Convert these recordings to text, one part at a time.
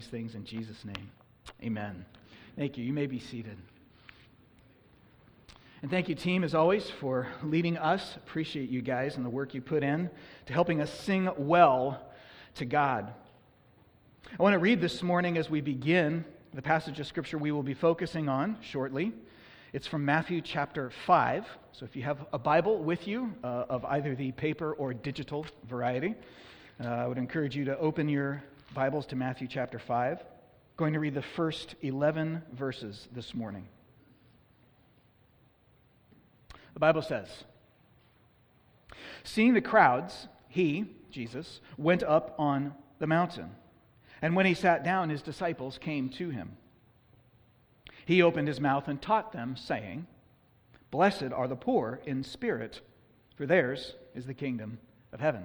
these things in Jesus' name. Amen. Thank you. You may be seated. And thank you, team, as always, for leading us. Appreciate you guys and the work you put in to helping us sing well to God. I want to read this morning as we begin the passage of Scripture we will be focusing on shortly. It's from Matthew chapter 5. So if you have a Bible with you uh, of either the paper or digital variety, uh, I would encourage you to open your Bibles to Matthew chapter 5. I'm going to read the first 11 verses this morning. The Bible says Seeing the crowds, he, Jesus, went up on the mountain. And when he sat down, his disciples came to him. He opened his mouth and taught them, saying, Blessed are the poor in spirit, for theirs is the kingdom of heaven.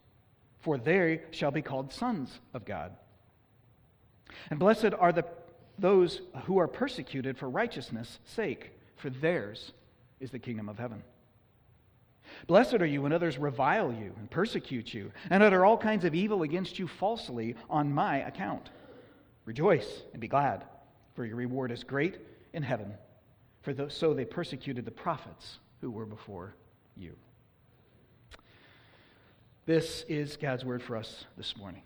for they shall be called sons of God. And blessed are the, those who are persecuted for righteousness' sake, for theirs is the kingdom of heaven. Blessed are you when others revile you and persecute you, and utter all kinds of evil against you falsely on my account. Rejoice and be glad, for your reward is great in heaven for so they persecuted the prophets who were before you. This is God's word for us this morning.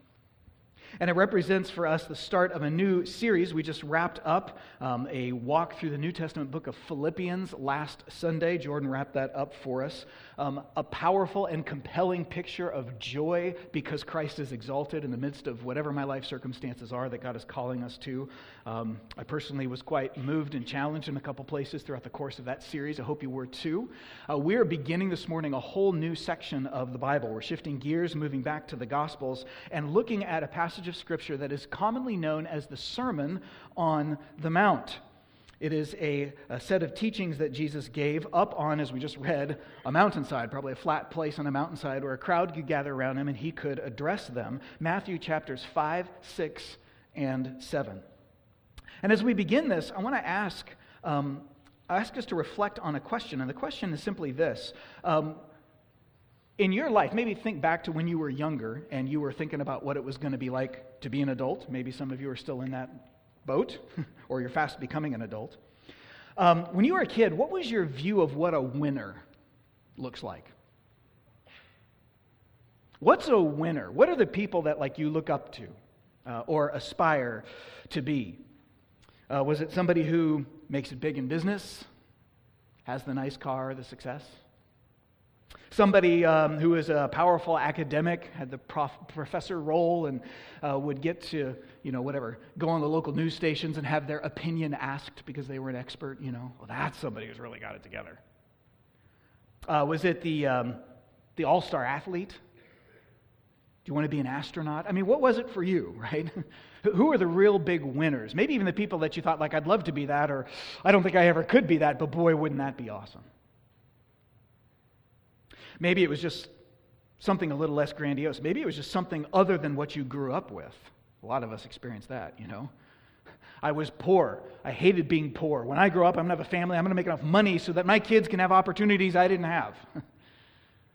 And it represents for us the start of a new series. We just wrapped up um, a walk through the New Testament book of Philippians last Sunday. Jordan wrapped that up for us. Um, a powerful and compelling picture of joy because Christ is exalted in the midst of whatever my life circumstances are that God is calling us to. Um, I personally was quite moved and challenged in a couple places throughout the course of that series. I hope you were too. Uh, we are beginning this morning a whole new section of the Bible. We're shifting gears, moving back to the Gospels, and looking at a passage passage of Scripture that is commonly known as the Sermon on the Mount. It is a, a, set of teachings that Jesus gave up on, as we just read, a mountainside, probably a flat place on a mountainside where a crowd could gather around him and he could address them. Matthew chapters 5, 6, and 7. And as we begin this, I want to ask, um, ask us to reflect on a question. And the question is simply this um, in your life, maybe think back to when you were younger and you were thinking about what it was going to be like to be an adult. Maybe some of you are still in that boat, or you're fast becoming an adult. Um, when you were a kid, what was your view of what a winner looks like? What's a winner? What are the people that like you look up to uh, or aspire to be? Uh, was it somebody who makes it big in business, has the nice car, the success? Somebody um, who is a powerful academic, had the prof- professor role, and uh, would get to, you know, whatever, go on the local news stations and have their opinion asked because they were an expert, you know. Well, that's somebody who's really got it together. Uh, was it the, um, the all star athlete? Do you want to be an astronaut? I mean, what was it for you, right? Who are the real big winners? Maybe even the people that you thought, like, I'd love to be that, or I don't think I ever could be that, but boy, wouldn't that be awesome. Maybe it was just something a little less grandiose. Maybe it was just something other than what you grew up with. A lot of us experience that, you know. I was poor. I hated being poor. When I grow up, I'm going to have a family. I'm going to make enough money so that my kids can have opportunities I didn't have.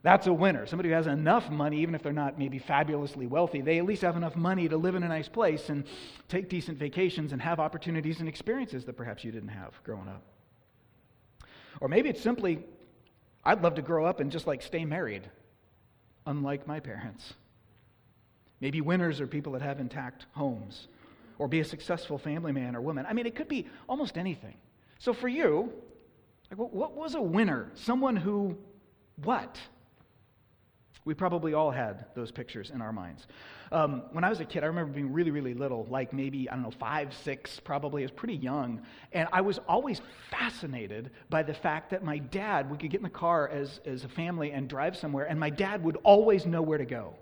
That's a winner. Somebody who has enough money, even if they're not maybe fabulously wealthy, they at least have enough money to live in a nice place and take decent vacations and have opportunities and experiences that perhaps you didn't have growing up. Or maybe it's simply I'd love to grow up and just like stay married, unlike my parents. Maybe winners are people that have intact homes, or be a successful family man or woman. I mean, it could be almost anything. So for you, like, what was a winner? Someone who, what? We probably all had those pictures in our minds. Um, when I was a kid, I remember being really, really little, like maybe, I don't know, five, six, probably. I was pretty young. And I was always fascinated by the fact that my dad, we could get in the car as, as a family and drive somewhere, and my dad would always know where to go.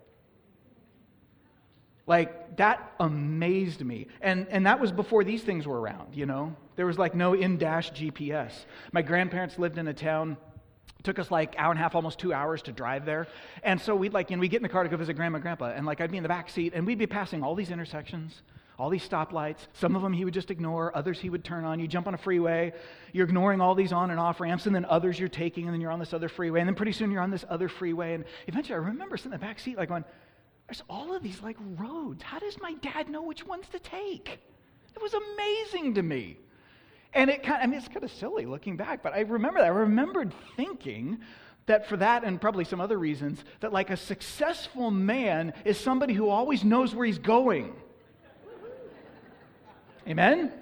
Like, that amazed me. And, and that was before these things were around, you know? There was like no in dash GPS. My grandparents lived in a town. It took us like hour and a half, almost two hours to drive there. And so we'd like, know, we get in the car to go visit grandma and grandpa. And like, I'd be in the back seat and we'd be passing all these intersections all these stoplights. Some of them he would just ignore, others he would turn on. You jump on a freeway, you're ignoring all these on and off ramps, and then others you're taking, and then you're on this other freeway, and then pretty soon you're on this other freeway. And eventually I remember sitting in the back seat like going, there's all of these like roads. How does my dad know which ones to take? It was amazing to me. And it kind of, I mean, it's kind of silly looking back, but I remember that. I remembered thinking that for that and probably some other reasons, that like a successful man is somebody who always knows where he's going. Amen?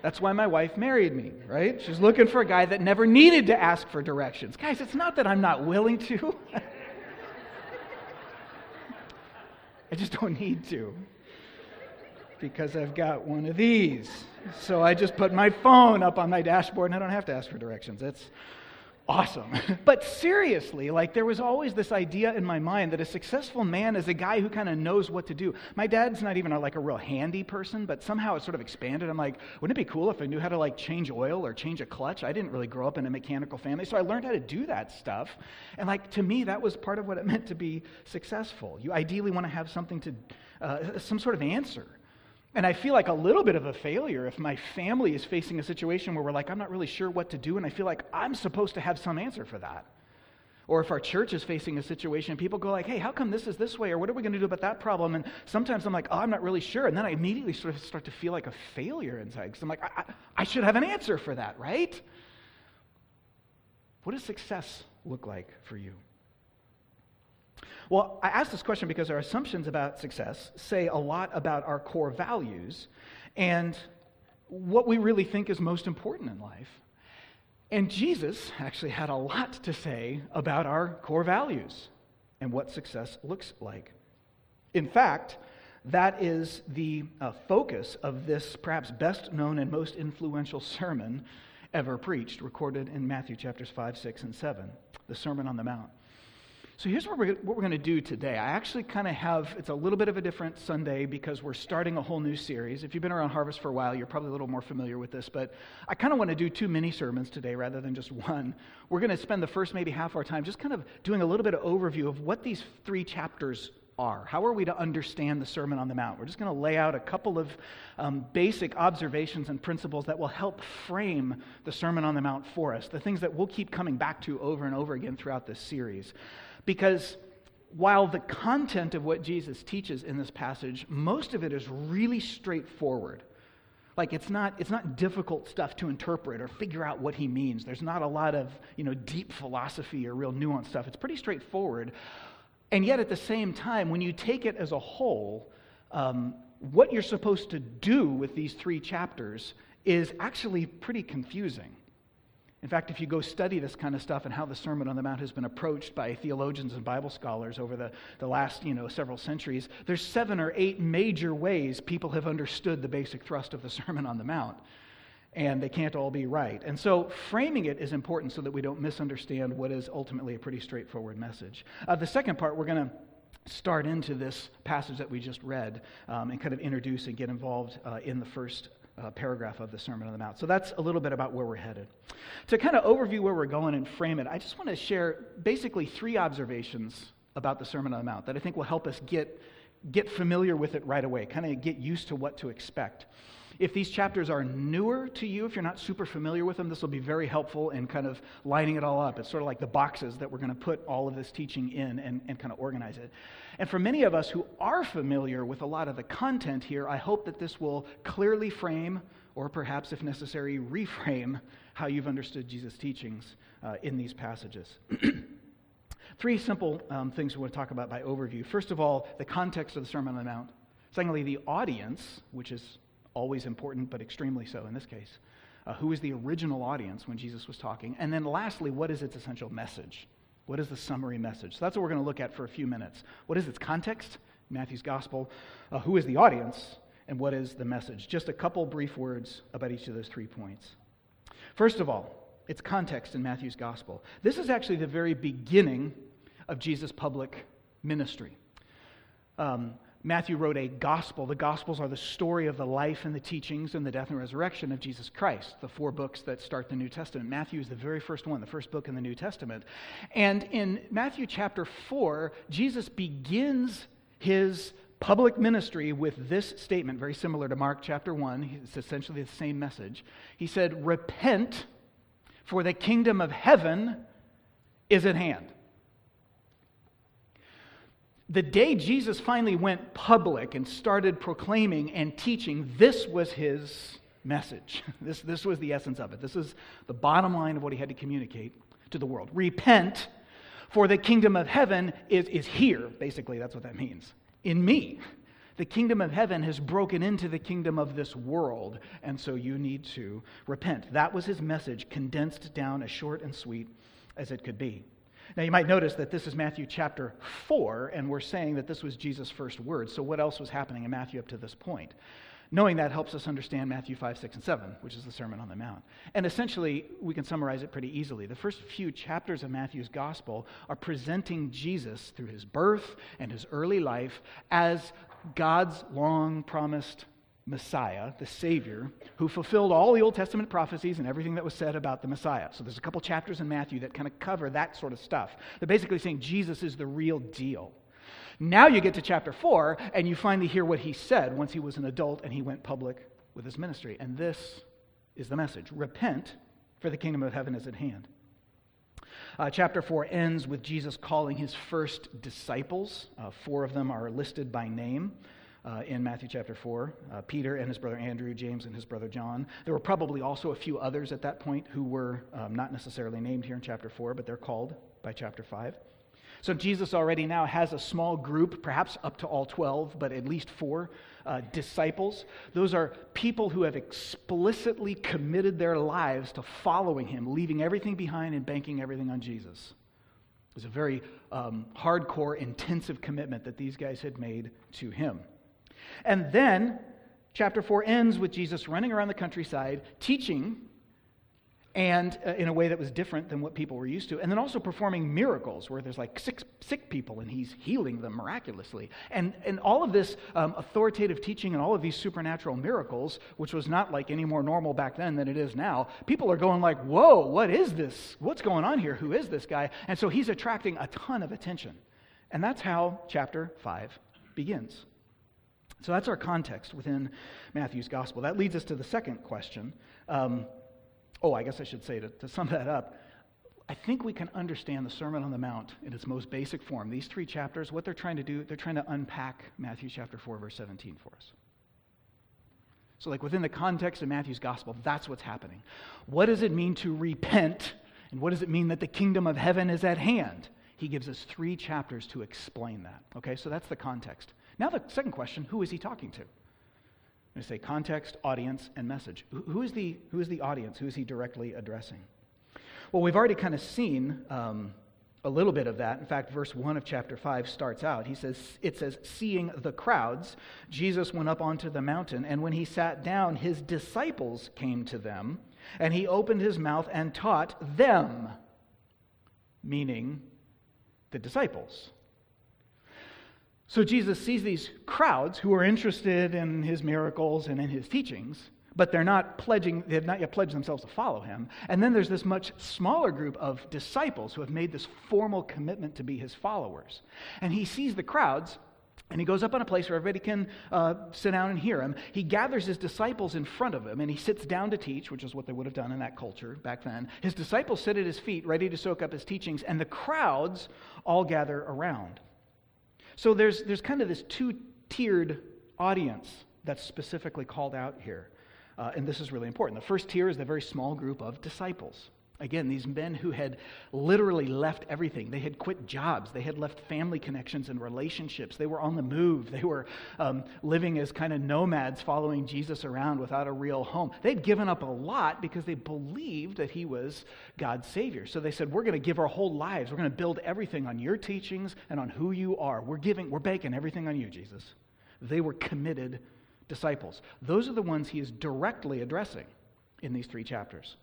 That's why my wife married me, right? She's looking for a guy that never needed to ask for directions. Guys, it's not that I'm not willing to, I just don't need to because I've got one of these. So I just put my phone up on my dashboard and I don't have to ask for directions. That's awesome. but seriously, like there was always this idea in my mind that a successful man is a guy who kind of knows what to do. My dad's not even a, like a real handy person, but somehow it sort of expanded. I'm like, wouldn't it be cool if I knew how to like change oil or change a clutch? I didn't really grow up in a mechanical family, so I learned how to do that stuff. And like to me, that was part of what it meant to be successful. You ideally want to have something to, uh, some sort of answer. And I feel like a little bit of a failure if my family is facing a situation where we're like, I'm not really sure what to do, and I feel like I'm supposed to have some answer for that. Or if our church is facing a situation, people go like, hey, how come this is this way? Or what are we going to do about that problem? And sometimes I'm like, oh, I'm not really sure. And then I immediately sort of start to feel like a failure inside because I'm like, I, I, I should have an answer for that, right? What does success look like for you? Well, I ask this question because our assumptions about success say a lot about our core values and what we really think is most important in life. And Jesus actually had a lot to say about our core values and what success looks like. In fact, that is the uh, focus of this perhaps best known and most influential sermon ever preached, recorded in Matthew chapters 5, 6, and 7, the Sermon on the Mount. So here's what we're, what we're going to do today. I actually kind of have, it's a little bit of a different Sunday because we're starting a whole new series. If you've been around Harvest for a while, you're probably a little more familiar with this, but I kind of want to do two mini sermons today rather than just one. We're going to spend the first maybe half our time just kind of doing a little bit of overview of what these three chapters are. How are we to understand the Sermon on the Mount? We're just going to lay out a couple of um, basic observations and principles that will help frame the Sermon on the Mount for us, the things that we'll keep coming back to over and over again throughout this series. Because while the content of what Jesus teaches in this passage, most of it is really straightforward. Like it's not, it's not difficult stuff to interpret or figure out what he means. There's not a lot of you know, deep philosophy or real nuanced stuff. It's pretty straightforward. And yet, at the same time, when you take it as a whole, um, what you're supposed to do with these three chapters is actually pretty confusing. In fact, if you go study this kind of stuff and how the Sermon on the Mount has been approached by theologians and Bible scholars over the, the last you know, several centuries, there's seven or eight major ways people have understood the basic thrust of the Sermon on the Mount. And they can't all be right. And so framing it is important so that we don't misunderstand what is ultimately a pretty straightforward message. Uh, the second part, we're going to start into this passage that we just read um, and kind of introduce and get involved uh, in the first uh, paragraph of the Sermon on the Mount. So that's a little bit about where we're headed. To kind of overview where we're going and frame it, I just want to share basically three observations about the Sermon on the Mount that I think will help us get, get familiar with it right away, kind of get used to what to expect. If these chapters are newer to you, if you're not super familiar with them, this will be very helpful in kind of lining it all up. It's sort of like the boxes that we're going to put all of this teaching in and, and kind of organize it. And for many of us who are familiar with a lot of the content here, I hope that this will clearly frame, or perhaps if necessary, reframe how you've understood Jesus' teachings uh, in these passages. Three simple um, things we want to talk about by overview. First of all, the context of the Sermon on the Mount. Secondly, the audience, which is always important, but extremely so in this case. Uh, who is the original audience when Jesus was talking? And then lastly, what is its essential message? What is the summary message? So that's what we're going to look at for a few minutes. What is its context? Matthew's gospel. Uh, who is the audience? And what is the message? Just a couple brief words about each of those three points. First of all, its context in Matthew's gospel. This is actually the very beginning of Jesus' public ministry. Um, Matthew wrote a gospel. The gospels are the story of the life and the teachings and the death and resurrection of Jesus Christ, the four books that start the New Testament. Matthew is the very first one, the first book in the New Testament. And in Matthew chapter 4, Jesus begins his public ministry with this statement, very similar to Mark chapter 1. It's essentially the same message. He said, Repent, for the kingdom of heaven is at hand. The day Jesus finally went public and started proclaiming and teaching, this was his message. This, this was the essence of it. This is the bottom line of what he had to communicate to the world. Repent, for the kingdom of heaven is, is here. Basically, that's what that means. In me. The kingdom of heaven has broken into the kingdom of this world, and so you need to repent. That was his message, condensed down as short and sweet as it could be. Now, you might notice that this is Matthew chapter 4, and we're saying that this was Jesus' first words. So, what else was happening in Matthew up to this point? Knowing that helps us understand Matthew 5, 6, and 7, which is the Sermon on the Mount. And essentially, we can summarize it pretty easily. The first few chapters of Matthew's gospel are presenting Jesus through his birth and his early life as God's long promised Messiah, the Savior, who fulfilled all the Old Testament prophecies and everything that was said about the Messiah. So there's a couple chapters in Matthew that kind of cover that sort of stuff. They're basically saying Jesus is the real deal. Now you get to chapter 4, and you finally hear what he said once he was an adult and he went public with his ministry. And this is the message Repent, for the kingdom of heaven is at hand. Uh, chapter 4 ends with Jesus calling his first disciples. Uh, four of them are listed by name uh, in Matthew chapter 4 uh, Peter and his brother Andrew, James and his brother John. There were probably also a few others at that point who were um, not necessarily named here in chapter 4, but they're called by chapter 5. So Jesus already now has a small group, perhaps up to all 12, but at least four uh, disciples. Those are people who have explicitly committed their lives to following him, leaving everything behind and banking everything on Jesus. It was a very um, hardcore, intensive commitment that these guys had made to him. And then chapter 4 ends with Jesus running around the countryside teaching and uh, in a way that was different than what people were used to. And then also performing miracles where there's like six sick people and he's healing them miraculously. And, and all of this um, authoritative teaching and all of these supernatural miracles which was not like any more normal back then than it is now people are going like whoa what is this? What's going on here? Who is this guy? And so he's attracting a ton of attention. And that's how chapter 5 begins so that's our context within Matthew's gospel. That leads us to the second question. Um, oh, I guess I should say to, to sum that up, I think we can understand the Sermon on the Mount in its most basic form. These three chapters, what they're trying to do, they're trying to unpack Matthew chapter 4, verse 17 for us. So, like within the context of Matthew's gospel, that's what's happening. What does it mean to repent? And what does it mean that the kingdom of heaven is at hand? He gives us three chapters to explain that. Okay, so that's the context. Now, the second question who is he talking to? I'm going to say context, audience, and message. Who is the, who is the audience? Who is he directly addressing? Well, we've already kind of seen um, a little bit of that. In fact, verse 1 of chapter 5 starts out. He says, It says, Seeing the crowds, Jesus went up onto the mountain, and when he sat down, his disciples came to them, and he opened his mouth and taught them, meaning the disciples. So Jesus sees these crowds who are interested in his miracles and in his teachings, but they're not pledging, they have not yet pledged themselves to follow him. And then there's this much smaller group of disciples who have made this formal commitment to be his followers. And he sees the crowds, and he goes up on a place where everybody can uh, sit down and hear him. He gathers his disciples in front of him and he sits down to teach, which is what they would have done in that culture back then. His disciples sit at his feet, ready to soak up his teachings, and the crowds all gather around. So there's, there's kind of this two tiered audience that's specifically called out here. Uh, and this is really important. The first tier is the very small group of disciples. Again, these men who had literally left everything. They had quit jobs. They had left family connections and relationships. They were on the move. They were um, living as kind of nomads, following Jesus around without a real home. They'd given up a lot because they believed that he was God's Savior. So they said, We're going to give our whole lives. We're going to build everything on your teachings and on who you are. We're giving, we're baking everything on you, Jesus. They were committed disciples. Those are the ones he is directly addressing in these three chapters.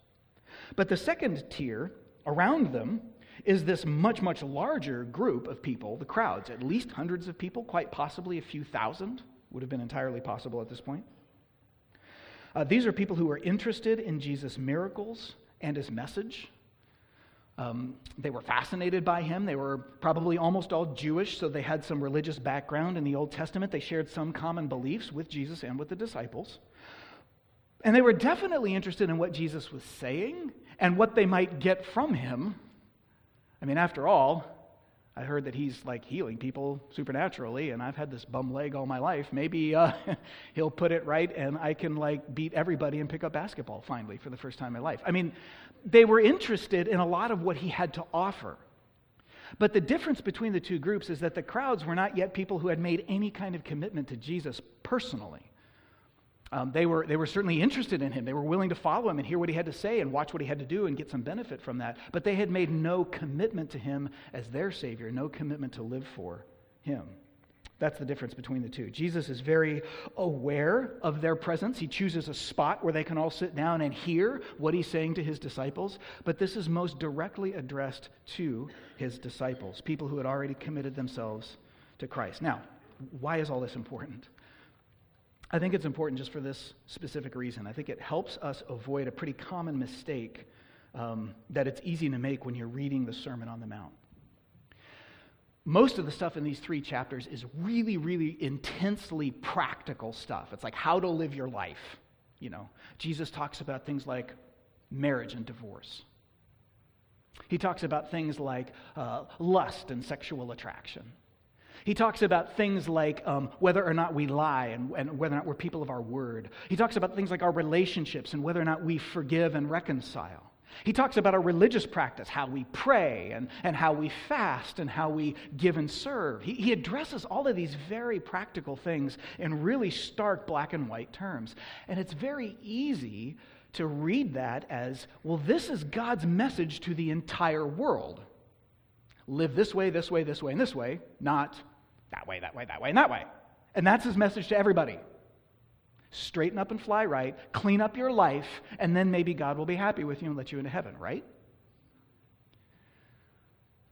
But the second tier around them is this much, much larger group of people, the crowds, at least hundreds of people, quite possibly a few thousand, would have been entirely possible at this point. Uh, these are people who are interested in Jesus' miracles and his message. Um, they were fascinated by him. They were probably almost all Jewish, so they had some religious background in the Old Testament. They shared some common beliefs with Jesus and with the disciples. And they were definitely interested in what Jesus was saying and what they might get from him. I mean, after all, I heard that he's like healing people supernaturally, and I've had this bum leg all my life. Maybe uh, he'll put it right, and I can like beat everybody and pick up basketball finally for the first time in my life. I mean, they were interested in a lot of what he had to offer. But the difference between the two groups is that the crowds were not yet people who had made any kind of commitment to Jesus personally. Um, they, were, they were certainly interested in him. They were willing to follow him and hear what he had to say and watch what he had to do and get some benefit from that. But they had made no commitment to him as their Savior, no commitment to live for him. That's the difference between the two. Jesus is very aware of their presence. He chooses a spot where they can all sit down and hear what he's saying to his disciples. But this is most directly addressed to his disciples, people who had already committed themselves to Christ. Now, why is all this important? I think it's important just for this specific reason. I think it helps us avoid a pretty common mistake um, that it's easy to make when you're reading the Sermon on the Mount. Most of the stuff in these three chapters is really, really intensely practical stuff. It's like how to live your life. You know, Jesus talks about things like marriage and divorce. He talks about things like uh, lust and sexual attraction. He talks about things like um, whether or not we lie and, and whether or not we're people of our word. He talks about things like our relationships and whether or not we forgive and reconcile. He talks about our religious practice, how we pray and, and how we fast and how we give and serve. He, he addresses all of these very practical things in really stark black and white terms. And it's very easy to read that as well, this is God's message to the entire world. Live this way, this way, this way, and this way, not that way, that way, that way, and that way. And that's his message to everybody. Straighten up and fly right, clean up your life, and then maybe God will be happy with you and let you into heaven, right?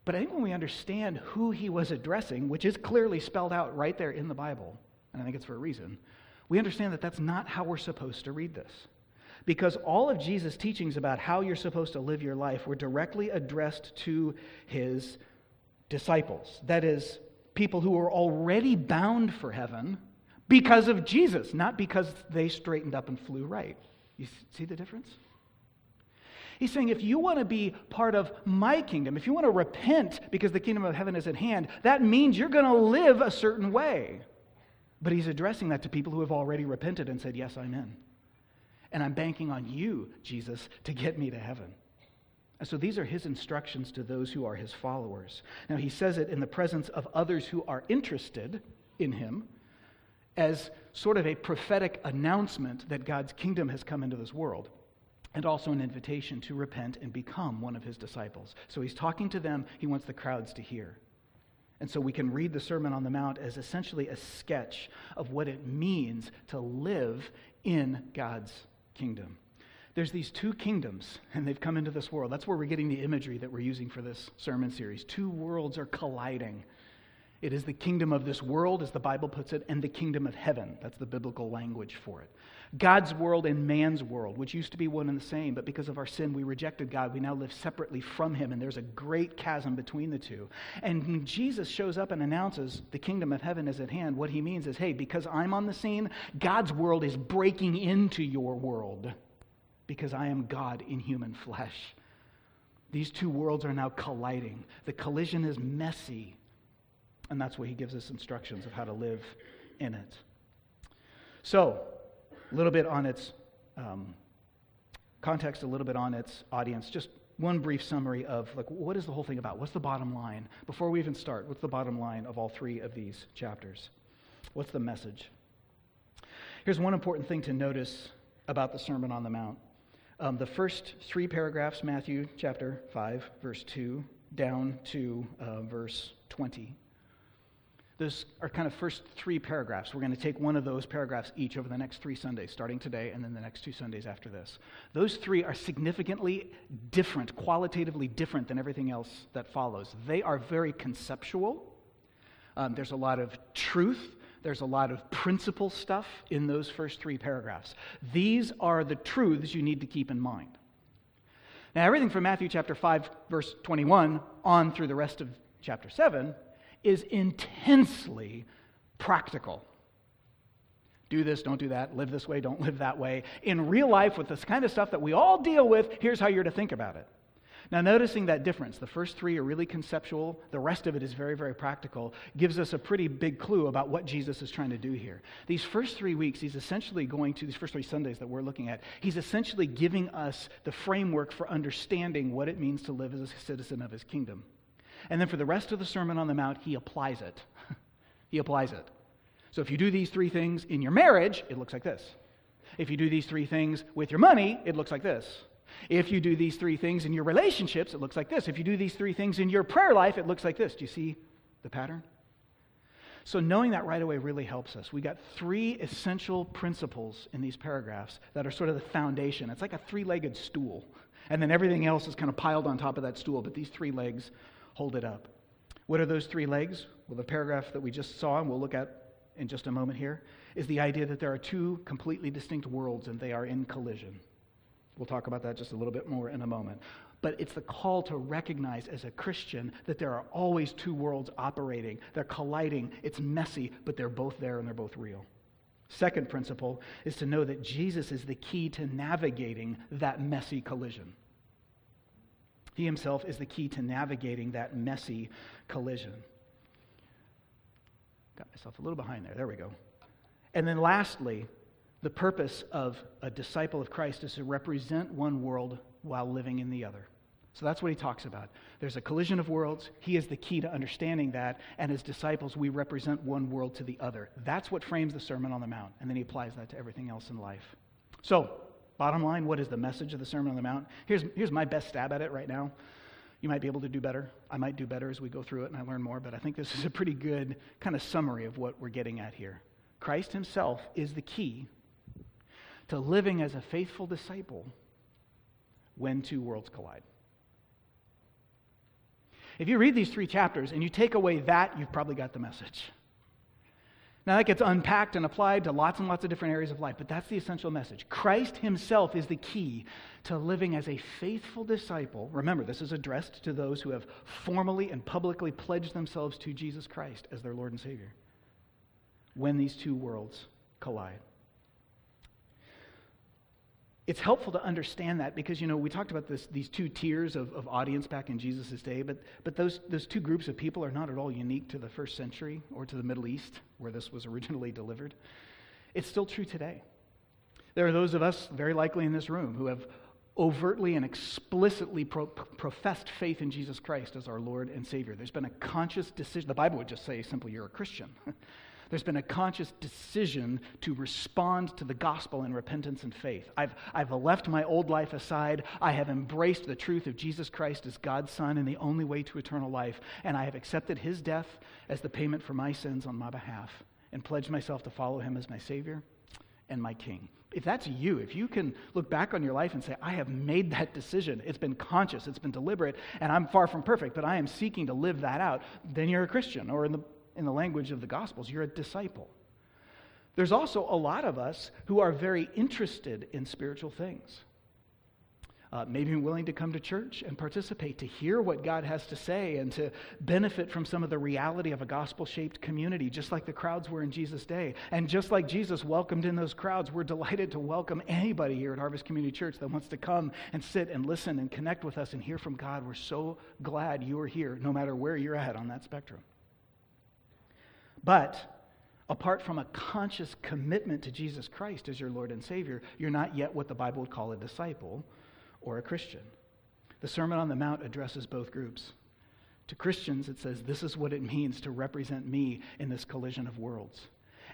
But I think when we understand who he was addressing, which is clearly spelled out right there in the Bible, and I think it's for a reason, we understand that that's not how we're supposed to read this. Because all of Jesus' teachings about how you're supposed to live your life were directly addressed to his disciples. That is, people who were already bound for heaven because of Jesus, not because they straightened up and flew right. You see the difference? He's saying if you want to be part of my kingdom, if you want to repent because the kingdom of heaven is at hand, that means you're going to live a certain way. But he's addressing that to people who have already repented and said, Yes, I'm in. And I'm banking on you, Jesus, to get me to heaven. And so these are his instructions to those who are his followers. Now, he says it in the presence of others who are interested in him as sort of a prophetic announcement that God's kingdom has come into this world, and also an invitation to repent and become one of his disciples. So he's talking to them, he wants the crowds to hear. And so we can read the Sermon on the Mount as essentially a sketch of what it means to live in God's kingdom there's these two kingdoms, and they've come into this world. That's where we're getting the imagery that we're using for this sermon series. Two worlds are colliding. It is the kingdom of this world, as the Bible puts it, and the kingdom of heaven. That's the biblical language for it. God's world and man's world, which used to be one and the same, but because of our sin, we rejected God. We now live separately from Him, and there's a great chasm between the two. And when Jesus shows up and announces the kingdom of heaven is at hand, what He means is, hey, because I'm on the scene, God's world is breaking into your world because I am God in human flesh. These two worlds are now colliding. The collision is messy, and that's why he gives us instructions of how to live in it. So, a little bit on its um, context, a little bit on its audience. Just one brief summary of like what is the whole thing about? What's the bottom line? Before we even start, what's the bottom line of all three of these chapters? What's the message? Here's one important thing to notice about the Sermon on the Mount. Um, the first three paragraphs, Matthew chapter 5, verse 2, down to uh, verse 20. Those are kind of first three paragraphs. We're going to take one of those paragraphs each over the next three Sundays, starting today and then the next two Sundays after this. Those three are significantly different, qualitatively different than everything else that follows. They are very conceptual. Um, there's a lot of truth, there's a lot of principle stuff in those first three paragraphs. These are the truths you need to keep in mind. Now, everything from Matthew chapter 5, verse 21 on through the rest of chapter 7 is intensely practical. Do this, don't do that, live this way, don't live that way. In real life, with this kind of stuff that we all deal with, here's how you're to think about it. Now, noticing that difference, the first three are really conceptual, the rest of it is very, very practical, gives us a pretty big clue about what Jesus is trying to do here. These first three weeks, he's essentially going to, these first three Sundays that we're looking at, he's essentially giving us the framework for understanding what it means to live as a citizen of his kingdom. And then for the rest of the Sermon on the Mount, he applies it. he applies it. So if you do these three things in your marriage, it looks like this. If you do these three things with your money, it looks like this. If you do these three things in your relationships, it looks like this. If you do these three things in your prayer life, it looks like this. Do you see the pattern? So, knowing that right away really helps us. We got three essential principles in these paragraphs that are sort of the foundation. It's like a three legged stool. And then everything else is kind of piled on top of that stool, but these three legs hold it up. What are those three legs? Well, the paragraph that we just saw, and we'll look at in just a moment here, is the idea that there are two completely distinct worlds and they are in collision. We'll talk about that just a little bit more in a moment. But it's the call to recognize as a Christian that there are always two worlds operating. They're colliding. It's messy, but they're both there and they're both real. Second principle is to know that Jesus is the key to navigating that messy collision. He himself is the key to navigating that messy collision. Got myself a little behind there. There we go. And then lastly, the purpose of a disciple of Christ is to represent one world while living in the other. So that's what he talks about. There's a collision of worlds. He is the key to understanding that. And as disciples, we represent one world to the other. That's what frames the Sermon on the Mount. And then he applies that to everything else in life. So, bottom line, what is the message of the Sermon on the Mount? Here's, here's my best stab at it right now. You might be able to do better. I might do better as we go through it and I learn more, but I think this is a pretty good kind of summary of what we're getting at here. Christ himself is the key to living as a faithful disciple when two worlds collide. If you read these three chapters and you take away that, you've probably got the message. Now, that gets unpacked and applied to lots and lots of different areas of life, but that's the essential message. Christ Himself is the key to living as a faithful disciple. Remember, this is addressed to those who have formally and publicly pledged themselves to Jesus Christ as their Lord and Savior when these two worlds collide it's helpful to understand that because you know we talked about this, these two tiers of, of audience back in jesus' day but, but those, those two groups of people are not at all unique to the first century or to the middle east where this was originally delivered. It's still true today. There are those of us very likely in this room who have overtly and explicitly pro- professed faith in jesus christ as our lord and savior. There's been a conscious decision. The bible would just say simply you're a christian There's been a conscious decision to respond to the gospel in repentance and faith. I've, I've left my old life aside. I have embraced the truth of Jesus Christ as God's Son and the only way to eternal life. And I have accepted his death as the payment for my sins on my behalf and pledged myself to follow him as my Savior and my King. If that's you, if you can look back on your life and say, I have made that decision, it's been conscious, it's been deliberate, and I'm far from perfect, but I am seeking to live that out, then you're a Christian. Or in the in the language of the Gospels, you're a disciple. There's also a lot of us who are very interested in spiritual things. Uh, maybe willing to come to church and participate, to hear what God has to say, and to benefit from some of the reality of a gospel shaped community, just like the crowds were in Jesus' day. And just like Jesus welcomed in those crowds, we're delighted to welcome anybody here at Harvest Community Church that wants to come and sit and listen and connect with us and hear from God. We're so glad you are here, no matter where you're at on that spectrum. But apart from a conscious commitment to Jesus Christ as your Lord and Savior, you're not yet what the Bible would call a disciple or a Christian. The Sermon on the Mount addresses both groups. To Christians, it says, This is what it means to represent me in this collision of worlds.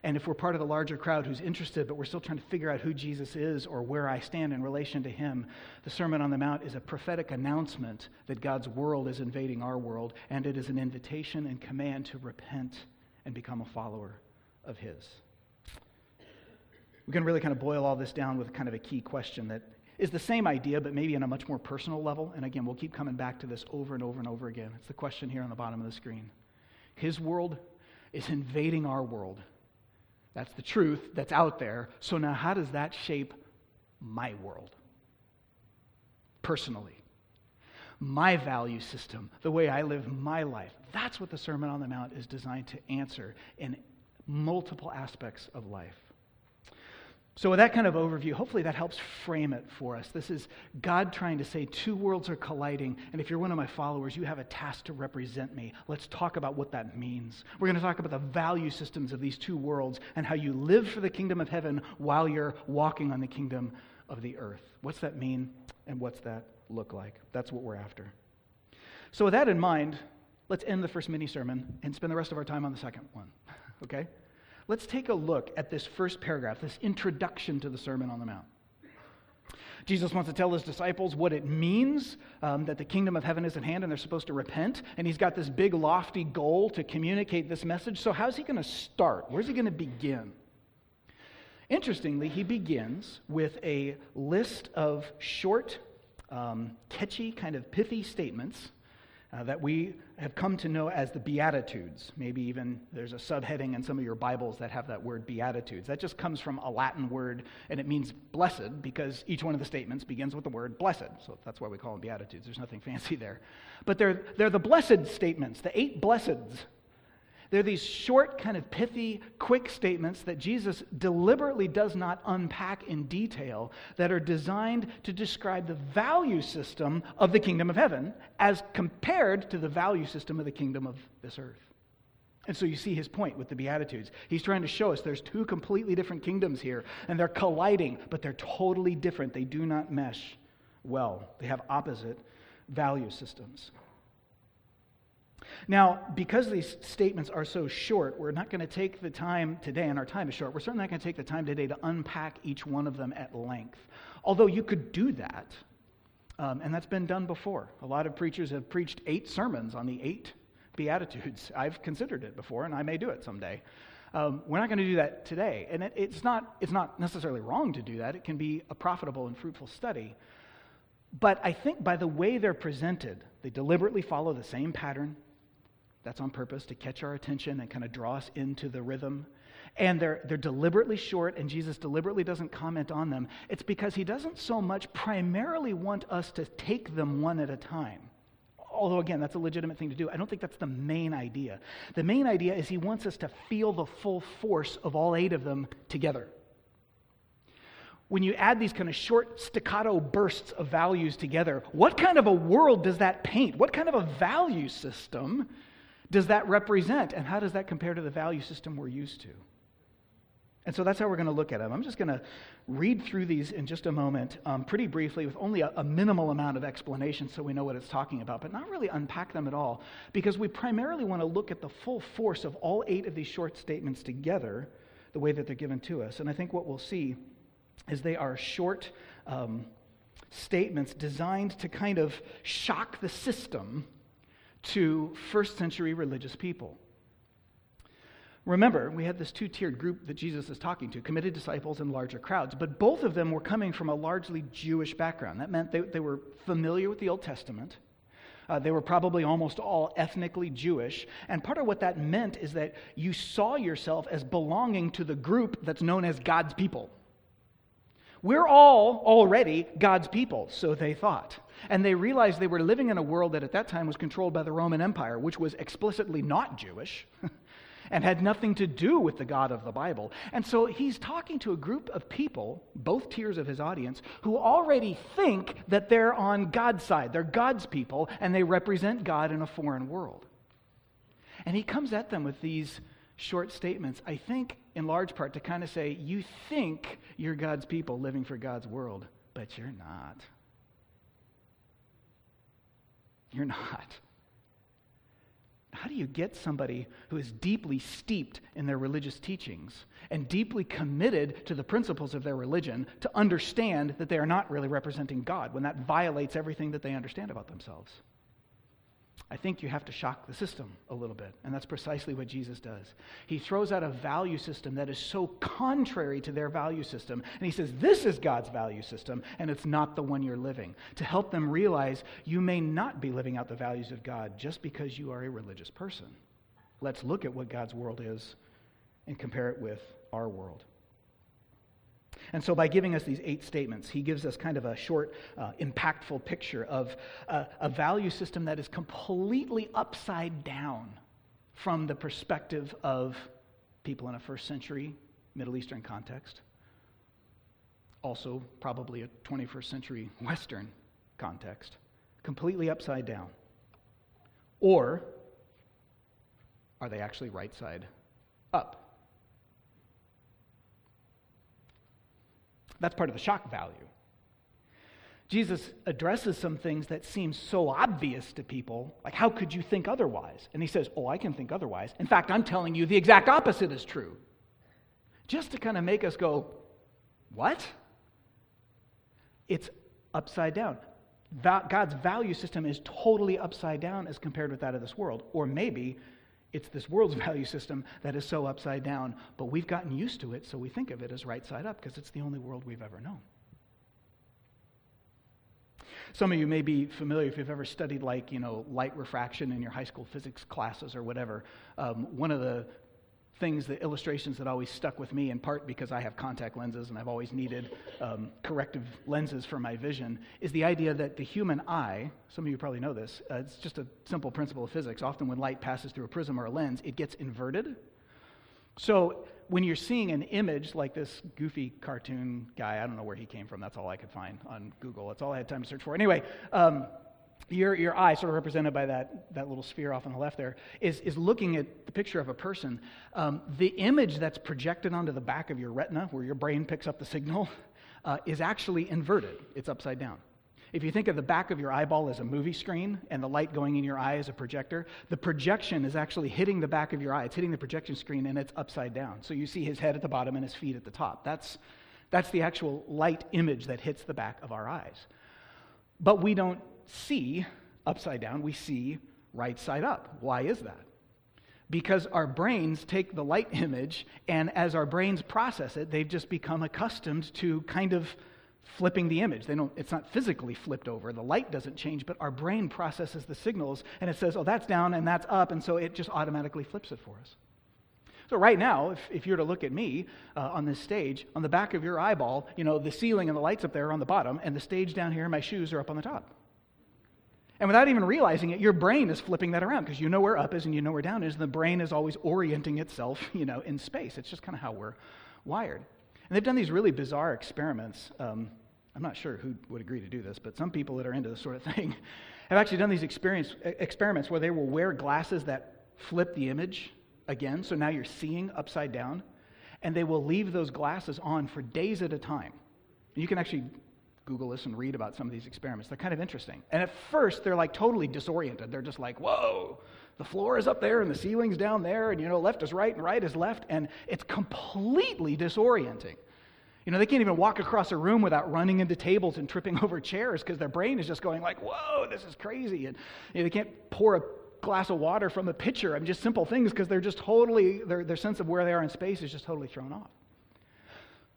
And if we're part of the larger crowd who's interested, but we're still trying to figure out who Jesus is or where I stand in relation to him, the Sermon on the Mount is a prophetic announcement that God's world is invading our world, and it is an invitation and command to repent and become a follower of His. We can really kind of boil all this down with kind of a key question that is the same idea, but maybe on a much more personal level. And again, we'll keep coming back to this over and over and over again. It's the question here on the bottom of the screen. His world is invading our world. That's the truth that's out there. So now, how does that shape my world? Personally my value system, the way I live my life. That's what the Sermon on the Mount is designed to answer in multiple aspects of life. So, with that kind of overview, hopefully that helps frame it for us. This is God trying to say two worlds are colliding, and if you're one of my followers, you have a task to represent me. Let's talk about what that means. We're going to talk about the value systems of these two worlds and how you live for the kingdom of heaven while you're walking on the kingdom of the earth. What's that mean, and what's that look like? That's what we're after. So, with that in mind, let's end the first mini sermon and spend the rest of our time on the second one. okay? Let's take a look at this first paragraph, this introduction to the Sermon on the Mount. Jesus wants to tell his disciples what it means um, that the kingdom of heaven is at hand and they're supposed to repent. And he's got this big, lofty goal to communicate this message. So, how's he going to start? Where's he going to begin? Interestingly, he begins with a list of short, um, catchy, kind of pithy statements uh, that we have come to know as the Beatitudes. Maybe even there's a subheading in some of your Bibles that have that word Beatitudes. That just comes from a Latin word, and it means blessed because each one of the statements begins with the word blessed. So that's why we call them Beatitudes. There's nothing fancy there. But they're, they're the blessed statements, the eight blesseds they're these short, kind of pithy, quick statements that Jesus deliberately does not unpack in detail that are designed to describe the value system of the kingdom of heaven as compared to the value system of the kingdom of this earth. And so you see his point with the Beatitudes. He's trying to show us there's two completely different kingdoms here, and they're colliding, but they're totally different. They do not mesh well, they have opposite value systems. Now, because these statements are so short, we're not going to take the time today, and our time is short, we're certainly not going to take the time today to unpack each one of them at length. Although you could do that, um, and that's been done before. A lot of preachers have preached eight sermons on the eight Beatitudes. I've considered it before, and I may do it someday. Um, we're not going to do that today. And it, it's, not, it's not necessarily wrong to do that, it can be a profitable and fruitful study. But I think by the way they're presented, they deliberately follow the same pattern, that's on purpose to catch our attention and kind of draw us into the rhythm. And they're, they're deliberately short, and Jesus deliberately doesn't comment on them. It's because he doesn't so much primarily want us to take them one at a time. Although, again, that's a legitimate thing to do. I don't think that's the main idea. The main idea is he wants us to feel the full force of all eight of them together. When you add these kind of short staccato bursts of values together, what kind of a world does that paint? What kind of a value system does that represent? And how does that compare to the value system we're used to? And so that's how we're going to look at them. I'm just going to read through these in just a moment, um, pretty briefly, with only a, a, minimal amount of explanation so we know what it's talking about, but not really unpack them at all, because we primarily want to look at the full force of all eight of these short statements together, the way that they're given to us. And I think what we'll see is they are short um, statements designed to kind of shock the system to first century religious people. Remember, we had this two tiered group that Jesus is talking to committed disciples and larger crowds, but both of them were coming from a largely Jewish background. That meant they, they were familiar with the Old Testament. Uh, they were probably almost all ethnically Jewish. And part of what that meant is that you saw yourself as belonging to the group that's known as God's people. We're all already God's people, so they thought. And they realized they were living in a world that at that time was controlled by the Roman Empire, which was explicitly not Jewish and had nothing to do with the God of the Bible. And so he's talking to a group of people, both tiers of his audience, who already think that they're on God's side. They're God's people, and they represent God in a foreign world. And he comes at them with these short statements, I think in large part to kind of say, you think you're God's people living for God's world, but you're not. You're not. How do you get somebody who is deeply steeped in their religious teachings and deeply committed to the principles of their religion to understand that they are not really representing God when that violates everything that they understand about themselves? I think you have to shock the system a little bit. And that's precisely what Jesus does. He throws out a value system that is so contrary to their value system. And he says, This is God's value system, and it's not the one you're living. To help them realize you may not be living out the values of God just because you are a religious person. Let's look at what God's world is and compare it with our world. And so, by giving us these eight statements, he gives us kind of a short, uh, impactful picture of uh, a value system that is completely upside down from the perspective of people in a first century Middle Eastern context. Also, probably a 21st century Western context. Completely upside down. Or are they actually right side up? That's part of the shock value. Jesus addresses some things that seem so obvious to people, like, how could you think otherwise? And he says, Oh, I can think otherwise. In fact, I'm telling you the exact opposite is true. Just to kind of make us go, What? It's upside down. God's value system is totally upside down as compared with that of this world. Or maybe it's this world's value system that is so upside down, but we've gotten used to it, so we think of it as right side up because it's the only world we've ever known. Some of you may be familiar if you've ever studied, like, you know, light refraction in your high school physics classes or whatever. Um, one of the things, the illustrations that always stuck with me, in part because I have contact lenses and I've always needed um, corrective lenses for my vision, is the idea that the human eye, some of you probably know this, uh, it's just a simple principle of physics. Often when light passes through a prism or a lens, it gets inverted. So when you're seeing an image like this goofy cartoon guy, I don't know where he came from, that's all I could find on Google. That's all I had time to search for. Anyway, um, your, your eye, sort of represented by that, that little sphere off on the left there, is, is looking at the picture of a person. Um, the image that's projected onto the back of your retina, where your brain picks up the signal, uh, is actually inverted. It's upside down. If you think of the back of your eyeball as a movie screen and the light going in your eye as a projector, the projection is actually hitting the back of your eye. It's hitting the projection screen and it's upside down. So you see his head at the bottom and his feet at the top. That's, that's the actual light image that hits the back of our eyes. But we don't see upside down, we see right side up. Why is that? Because our brains take the light image, and as our brains process it, they've just become accustomed to kind of flipping the image. They don't, it's not physically flipped over. The light doesn't change, but our brain processes the signals, and it says, oh, that's down and that's up, and so it just automatically flips it for us. So, right now, if, if you were to look at me uh, on this stage, on the back of your eyeball, you know, the ceiling and the lights up there are on the bottom, and the stage down here, my shoes are up on the top. And without even realizing it, your brain is flipping that around because you know where up is and you know where down is, and the brain is always orienting itself, you know, in space. It's just kind of how we're wired. And they've done these really bizarre experiments. Um, I'm not sure who would agree to do this, but some people that are into this sort of thing have actually done these experiments where they will wear glasses that flip the image again, so now you're seeing upside down, and they will leave those glasses on for days at a time. You can actually Google this and read about some of these experiments. They're kind of interesting. And at first, they're like totally disoriented. They're just like, whoa, the floor is up there and the ceiling's down there, and you know, left is right and right is left. And it's completely disorienting. You know, they can't even walk across a room without running into tables and tripping over chairs because their brain is just going like, whoa, this is crazy. And you know, they can't pour a glass of water from a pitcher. I mean, just simple things because they're just totally, their, their sense of where they are in space is just totally thrown off.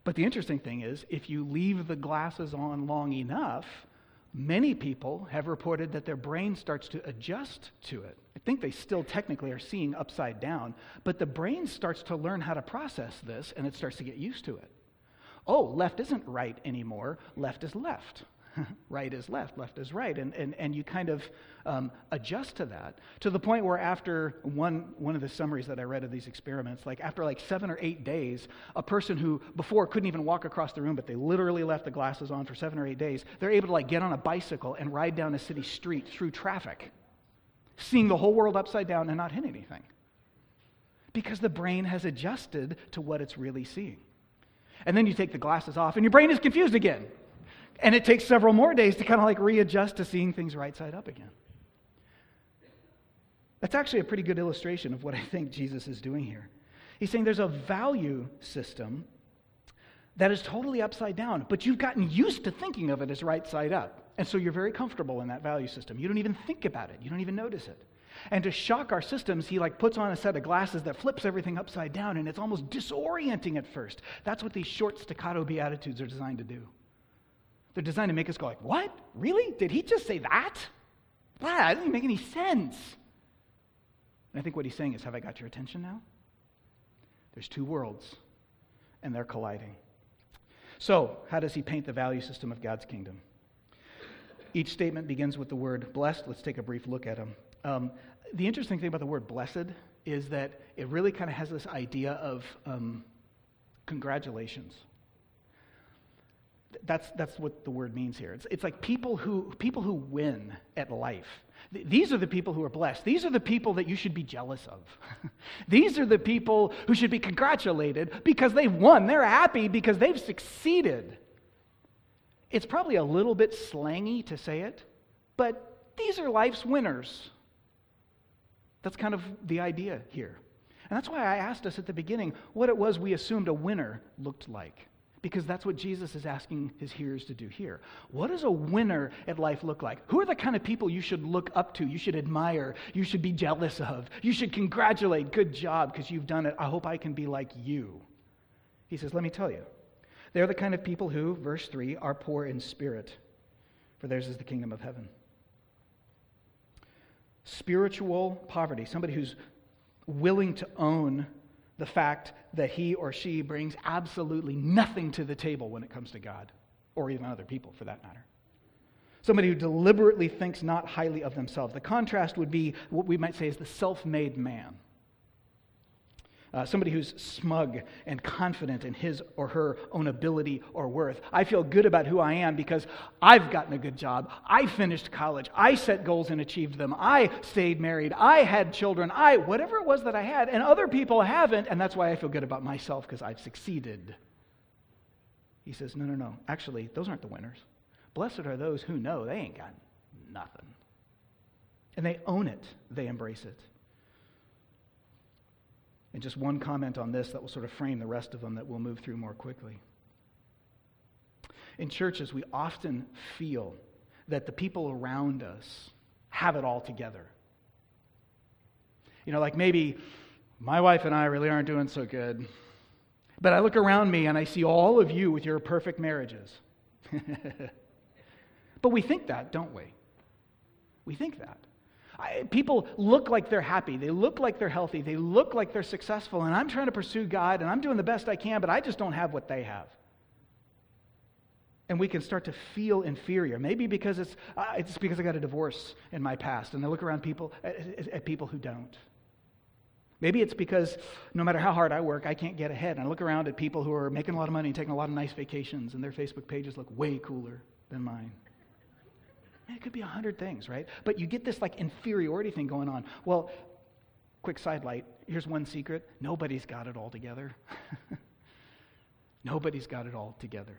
But the interesting thing is, if you leave the glasses on long enough, many people have reported that their brain starts to adjust to it. I think they still technically are seeing upside down, but the brain starts to learn how to process this and it starts to get used to it. Oh, left isn't right anymore, left is left. right is left, left is right. And, and, and you kind of um, adjust to that to the point where after one, one of the summaries that I read of these experiments, like after like seven or eight days, a person who before couldn't even walk across the room, but they literally left the glasses on for seven or eight days, they're able to like get on a bicycle and ride down a city street through traffic, seeing the whole world upside down and not hit anything. Because the brain has adjusted to what it's really seeing. And then you take the glasses off and your brain is confused again. And it takes several more days to kind of like readjust to seeing things right side up again. That's actually a pretty good illustration of what I think Jesus is doing here. He's saying there's a value system that is totally upside down, but you've gotten used to thinking of it as right side up. And so you're very comfortable in that value system. You don't even think about it, you don't even notice it. And to shock our systems, he like puts on a set of glasses that flips everything upside down, and it's almost disorienting at first. That's what these short staccato beatitudes are designed to do. They're designed to make us go like, "What? Really? Did he just say that? That doesn't make any sense." And I think what he's saying is, "Have I got your attention now?" There's two worlds, and they're colliding. So, how does he paint the value system of God's kingdom? Each statement begins with the word blessed. Let's take a brief look at them. Um, the interesting thing about the word blessed is that it really kind of has this idea of um, congratulations. That's, that's what the word means here. It's, it's like people who, people who win at life. Th- these are the people who are blessed. These are the people that you should be jealous of. These are the people who should be congratulated because they've won. They're happy because they've succeeded. It's probably a little bit slangy to say it, but these are life's winners. That's kind of the idea here. And that's why I asked us at the beginning what it was we assumed a winner looked like. Because that's what Jesus is asking his hearers to do here. What does a winner at life look like? Who are the kind of people you should look up to, you should admire, you should be jealous of, you should congratulate? Good job, because you've done it. I hope I can be like you. He says, Let me tell you. They're the kind of people who, verse 3, are poor in spirit, for theirs is the kingdom of heaven. Spiritual poverty, somebody who's willing to own the fact that he or she brings absolutely nothing to the table when it comes to God, or even other people for that matter. Somebody who deliberately thinks not highly of themselves. The contrast would be what we might say is the self made man. Uh, somebody who's smug and confident in his or her own ability or worth. I feel good about who I am because I've gotten a good job. I finished college. I set goals and achieved them. I stayed married. I had children. I, whatever it was that I had, and other people haven't, and that's why I feel good about myself because I've succeeded. He says, No, no, no. Actually, those aren't the winners. Blessed are those who know they ain't got nothing. And they own it, they embrace it. And just one comment on this that will sort of frame the rest of them that we'll move through more quickly. In churches, we often feel that the people around us have it all together. You know, like maybe my wife and I really aren't doing so good, but I look around me and I see all of you with your perfect marriages. but we think that, don't we? We think that. I, people look like they're happy. They look like they're healthy. They look like they're successful. And I'm trying to pursue God and I'm doing the best I can, but I just don't have what they have. And we can start to feel inferior. Maybe because it's, uh, it's because I got a divorce in my past and I look around people at, at people who don't. Maybe it's because no matter how hard I work, I can't get ahead. And I look around at people who are making a lot of money and taking a lot of nice vacations, and their Facebook pages look way cooler than mine. It could be a hundred things, right? But you get this like inferiority thing going on. Well, quick sidelight. Here's one secret. Nobody's got it all together. Nobody's got it all together.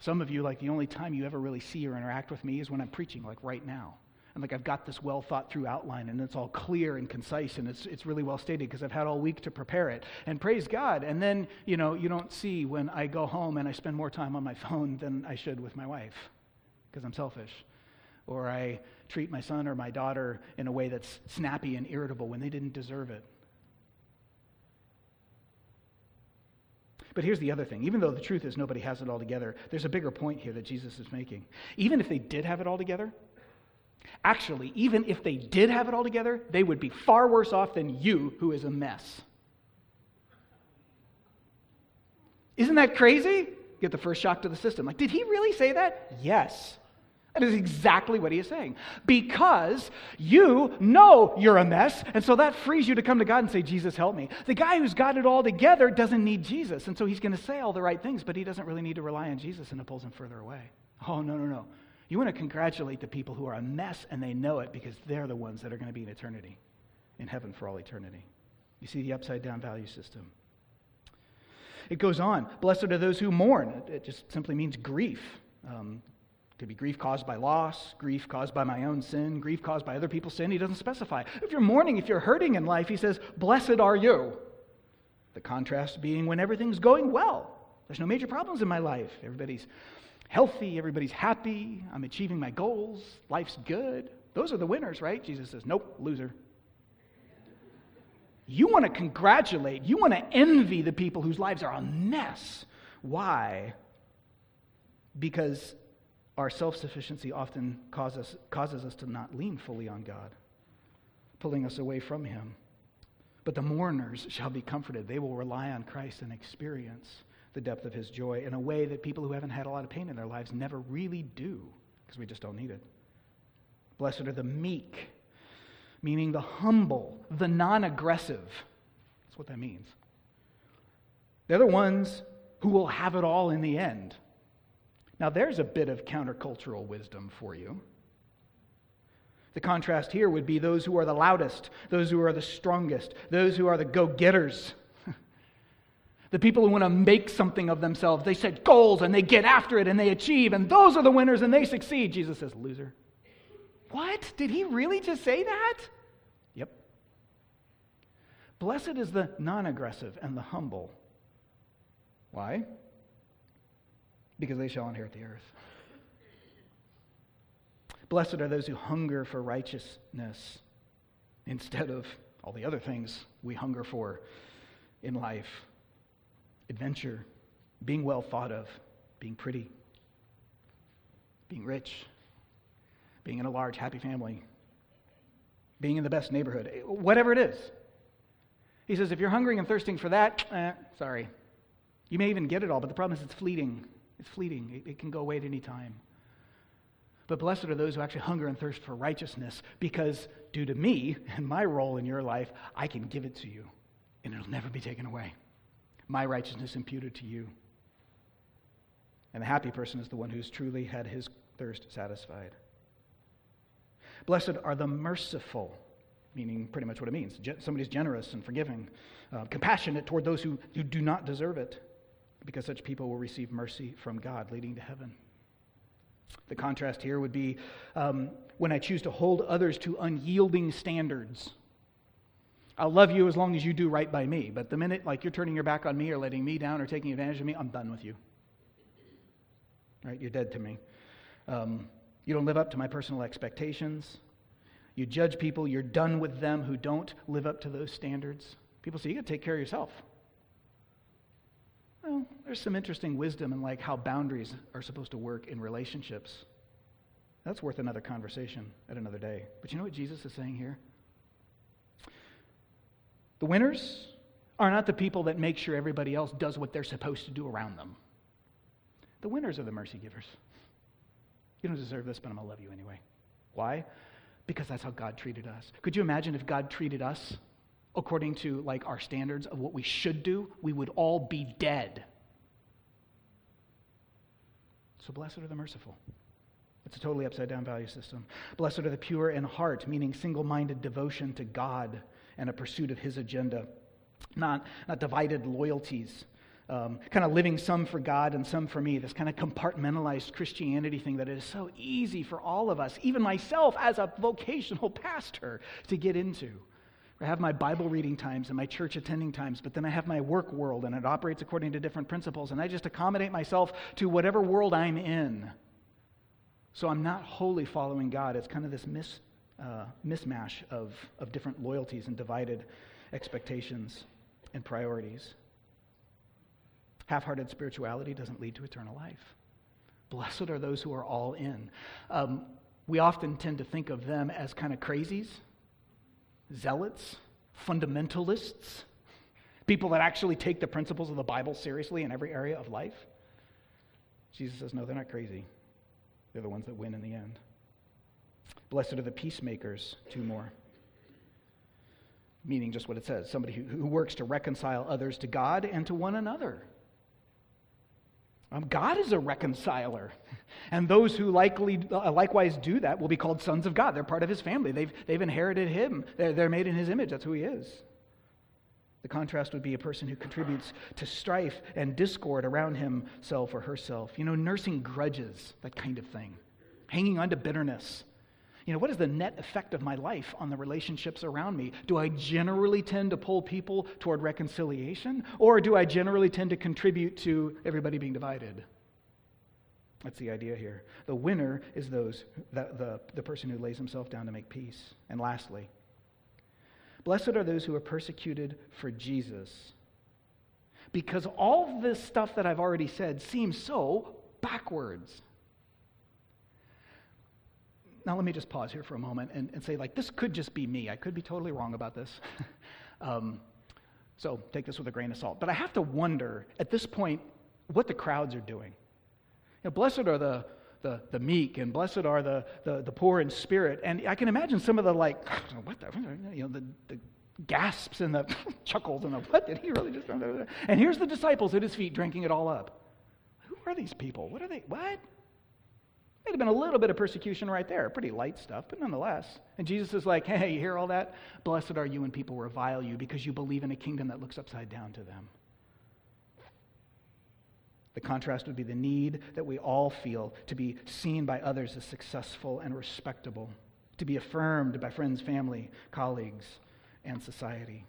Some of you, like the only time you ever really see or interact with me is when I'm preaching, like right now. And like I've got this well thought through outline and it's all clear and concise and it's, it's really well stated because I've had all week to prepare it. And praise God. And then, you know, you don't see when I go home and I spend more time on my phone than I should with my wife because I'm selfish. Or I treat my son or my daughter in a way that's snappy and irritable when they didn't deserve it. But here's the other thing. Even though the truth is nobody has it all together, there's a bigger point here that Jesus is making. Even if they did have it all together, actually, even if they did have it all together, they would be far worse off than you, who is a mess. Isn't that crazy? Get the first shock to the system. Like, did he really say that? Yes. That is exactly what he is saying. Because you know you're a mess, and so that frees you to come to God and say, Jesus, help me. The guy who's got it all together doesn't need Jesus, and so he's going to say all the right things, but he doesn't really need to rely on Jesus, and it pulls him further away. Oh, no, no, no. You want to congratulate the people who are a mess and they know it because they're the ones that are going to be in eternity, in heaven for all eternity. You see the upside down value system. It goes on. Blessed are those who mourn. It just simply means grief. Um, could be grief caused by loss, grief caused by my own sin, grief caused by other people's sin. He doesn't specify. If you're mourning, if you're hurting in life, he says, Blessed are you. The contrast being when everything's going well. There's no major problems in my life. Everybody's healthy, everybody's happy, I'm achieving my goals, life's good. Those are the winners, right? Jesus says, Nope, loser. You want to congratulate, you want to envy the people whose lives are a mess. Why? Because our self sufficiency often causes, causes us to not lean fully on God, pulling us away from Him. But the mourners shall be comforted. They will rely on Christ and experience the depth of His joy in a way that people who haven't had a lot of pain in their lives never really do, because we just don't need it. Blessed are the meek, meaning the humble, the non aggressive. That's what that means. They're the ones who will have it all in the end. Now, there's a bit of countercultural wisdom for you. The contrast here would be those who are the loudest, those who are the strongest, those who are the go getters, the people who want to make something of themselves. They set goals and they get after it and they achieve, and those are the winners and they succeed. Jesus says, loser. What? Did he really just say that? Yep. Blessed is the non aggressive and the humble. Why? Because they shall inherit the earth. Blessed are those who hunger for righteousness instead of all the other things we hunger for in life adventure, being well thought of, being pretty, being rich, being in a large, happy family, being in the best neighborhood, whatever it is. He says, if you're hungering and thirsting for that, eh, sorry. You may even get it all, but the problem is it's fleeting. It's fleeting, it, it can go away at any time. But blessed are those who actually hunger and thirst for righteousness, because due to me and my role in your life, I can give it to you, and it'll never be taken away. My righteousness imputed to you. And the happy person is the one who's truly had his thirst satisfied. Blessed are the merciful, meaning pretty much what it means. Somebody's generous and forgiving, uh, compassionate toward those who, who do not deserve it, because such people will receive mercy from God, leading to heaven. The contrast here would be um, when I choose to hold others to unyielding standards. I'll love you as long as you do right by me, but the minute like you're turning your back on me or letting me down or taking advantage of me, I'm done with you. Right? You're dead to me. Um, you don't live up to my personal expectations. You judge people, you're done with them who don't live up to those standards. People say, you got to take care of yourself. Well, there's some interesting wisdom in like how boundaries are supposed to work in relationships. That's worth another conversation at another day. But you know what Jesus is saying here? The winners are not the people that make sure everybody else does what they're supposed to do around them. The winners are the mercy givers. You don't deserve this, but I'm going to love you anyway. Why? Because that's how God treated us. Could you imagine if God treated us according to like our standards of what we should do? We would all be dead. So blessed are the merciful. It's a totally upside down value system. Blessed are the pure in heart, meaning single minded devotion to God and a pursuit of his agenda, not, not divided loyalties um, kind of living some for God and some for me, this kind of compartmentalized Christianity thing that is so easy for all of us, even myself as a vocational pastor, to get into. I have my Bible reading times and my church attending times, but then I have my work world and it operates according to different principles, and I just accommodate myself to whatever world I'm in. So I'm not wholly following God. It's kind of this mis, uh, mismatch of, of different loyalties and divided expectations and priorities. Half hearted spirituality doesn't lead to eternal life. Blessed are those who are all in. Um, we often tend to think of them as kind of crazies, zealots, fundamentalists, people that actually take the principles of the Bible seriously in every area of life. Jesus says, no, they're not crazy. They're the ones that win in the end. Blessed are the peacemakers, two more. Meaning just what it says somebody who, who works to reconcile others to God and to one another. Um, God is a reconciler. And those who likely, uh, likewise do that will be called sons of God. They're part of his family, they've, they've inherited him, they're, they're made in his image. That's who he is. The contrast would be a person who contributes to strife and discord around himself or herself. You know, nursing grudges, that kind of thing, hanging on to bitterness, you know, what is the net effect of my life on the relationships around me? Do I generally tend to pull people toward reconciliation, or do I generally tend to contribute to everybody being divided? That's the idea here. The winner is those the, the, the person who lays himself down to make peace. And lastly, blessed are those who are persecuted for Jesus. Because all this stuff that I've already said seems so backwards. Now, let me just pause here for a moment and, and say, like, this could just be me. I could be totally wrong about this. um, so take this with a grain of salt. But I have to wonder at this point what the crowds are doing. You know, blessed are the, the, the meek, and blessed are the, the, the poor in spirit. And I can imagine some of the, like, what the, you know, the, the gasps and the chuckles and the, what did he really just, and here's the disciples at his feet drinking it all up. Who are these people? What are they, what? Might have been a little bit of persecution right there. Pretty light stuff, but nonetheless. And Jesus is like, hey, you hear all that? Blessed are you when people revile you because you believe in a kingdom that looks upside down to them. The contrast would be the need that we all feel to be seen by others as successful and respectable, to be affirmed by friends, family, colleagues, and society.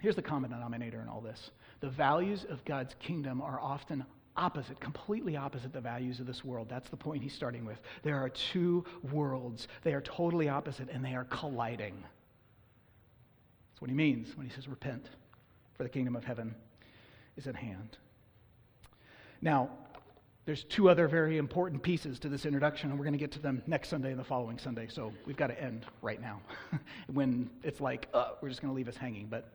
Here's the common denominator in all this the values of God's kingdom are often opposite, completely opposite the values of this world. That's the point he's starting with. There are two worlds, they are totally opposite, and they are colliding. That's what he means when he says, Repent, for the kingdom of heaven is at hand. Now, there's two other very important pieces to this introduction, and we're going to get to them next Sunday and the following Sunday. So we've got to end right now when it's like, uh, we're just going to leave us hanging. But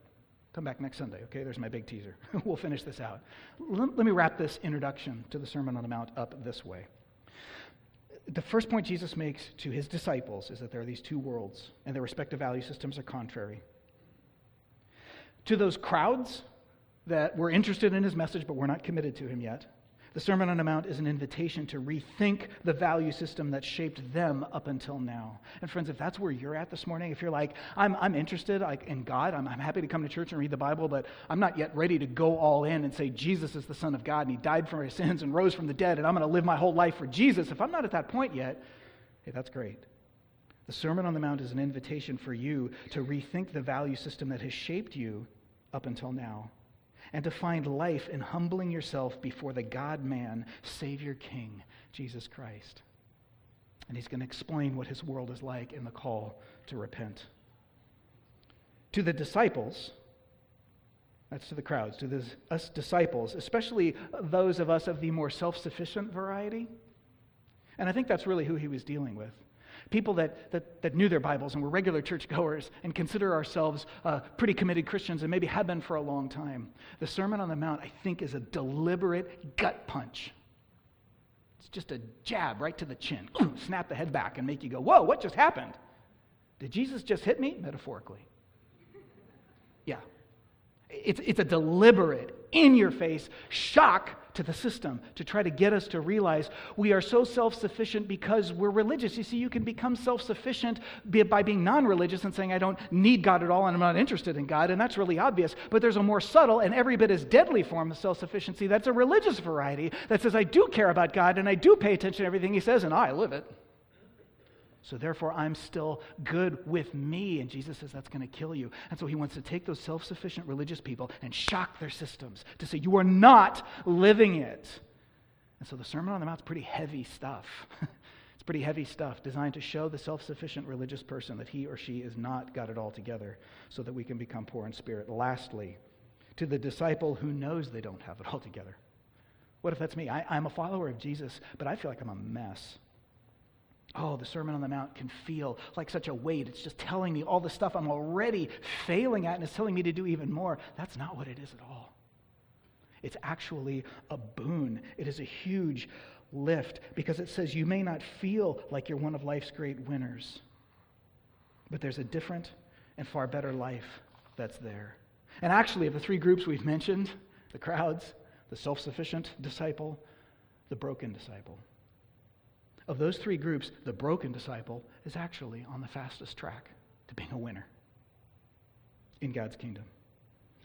Come back next Sunday, okay? There's my big teaser. we'll finish this out. Let, let me wrap this introduction to the Sermon on the Mount up this way. The first point Jesus makes to his disciples is that there are these two worlds, and their respective value systems are contrary. To those crowds that were interested in his message but were not committed to him yet, the Sermon on the Mount is an invitation to rethink the value system that shaped them up until now. And friends, if that's where you're at this morning, if you're like, I'm, I'm interested like, in God, I'm, I'm happy to come to church and read the Bible, but I'm not yet ready to go all in and say Jesus is the Son of God and He died for my sins and rose from the dead and I'm going to live my whole life for Jesus. If I'm not at that point yet, hey, that's great. The Sermon on the Mount is an invitation for you to rethink the value system that has shaped you up until now and to find life in humbling yourself before the God man, Savior King, Jesus Christ. And he's going to explain what his world is like in the call to repent. To the disciples, that's to the crowds, to the, us disciples, especially those of us of the more self sufficient variety. And I think that's really who he was dealing with people that, that, that knew their Bibles and were regular churchgoers and consider ourselves uh, pretty committed Christians and maybe have been for a long time. The Sermon on the Mount, I think, is a deliberate gut punch. It's just a jab right to the chin, snap the head back, and make you go, Whoa, what just happened? Did Jesus just hit me? Metaphorically. Yeah. It's, it's a deliberate, in your face shock to the system to try to get us to realize we are so self sufficient because we're religious. You see, you can become self sufficient by being non religious and saying, I don't need God at all and I'm not interested in God, and that's really obvious. But there's a more subtle and every bit as deadly form of self sufficiency that's a religious variety that says, I do care about God and I do pay attention to everything He says and I live it. So therefore, I'm still good with me. And Jesus says that's going to kill you. And so he wants to take those self sufficient religious people and shock their systems to say, You are not living it. And so the Sermon on the Mount is pretty heavy stuff. it's pretty heavy stuff designed to show the self sufficient religious person that he or she is not got it all together so that we can become poor in spirit. Lastly, to the disciple who knows they don't have it all together. What if that's me? I, I'm a follower of Jesus, but I feel like I'm a mess. Oh, the Sermon on the Mount can feel like such a weight. It's just telling me all the stuff I'm already failing at, and it's telling me to do even more. That's not what it is at all. It's actually a boon. It is a huge lift because it says you may not feel like you're one of life's great winners, but there's a different and far better life that's there. And actually, of the three groups we've mentioned the crowds, the self sufficient disciple, the broken disciple of those three groups, the broken disciple is actually on the fastest track to being a winner in God's kingdom.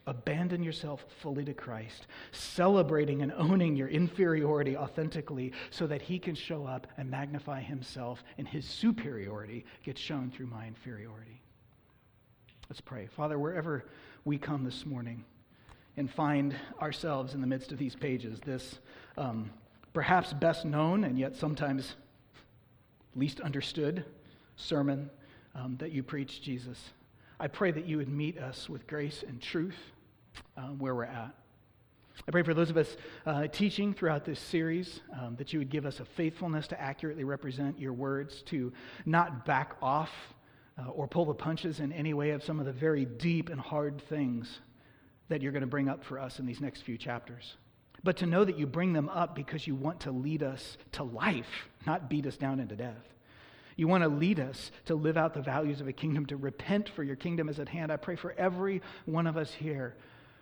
Abandon yourself fully to Christ, celebrating and owning your inferiority authentically so that He can show up and magnify Himself, and His superiority gets shown through my inferiority. Let's pray. Father, wherever we come this morning and find ourselves in the midst of these pages, this. Um, perhaps best known and yet sometimes least understood sermon um, that you preach, Jesus. I pray that you would meet us with grace and truth um, where we're at. I pray for those of us uh, teaching throughout this series um, that you would give us a faithfulness to accurately represent your words, to not back off uh, or pull the punches in any way of some of the very deep and hard things that you're going to bring up for us in these next few chapters. But to know that you bring them up because you want to lead us to life, not beat us down into death. You want to lead us to live out the values of a kingdom, to repent for your kingdom is at hand. I pray for every one of us here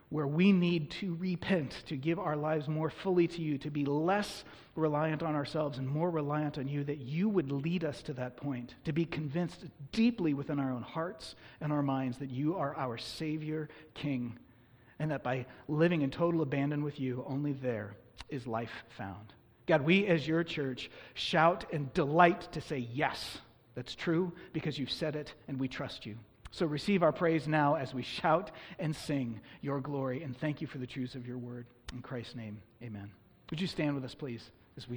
where we need to repent, to give our lives more fully to you, to be less reliant on ourselves and more reliant on you, that you would lead us to that point, to be convinced deeply within our own hearts and our minds that you are our Savior, King, and that by living in total abandon with you, only there is life found. God, we as your church shout and delight to say, Yes, that's true because you've said it and we trust you. So receive our praise now as we shout and sing your glory, and thank you for the truths of your word. In Christ's name, amen. Would you stand with us, please?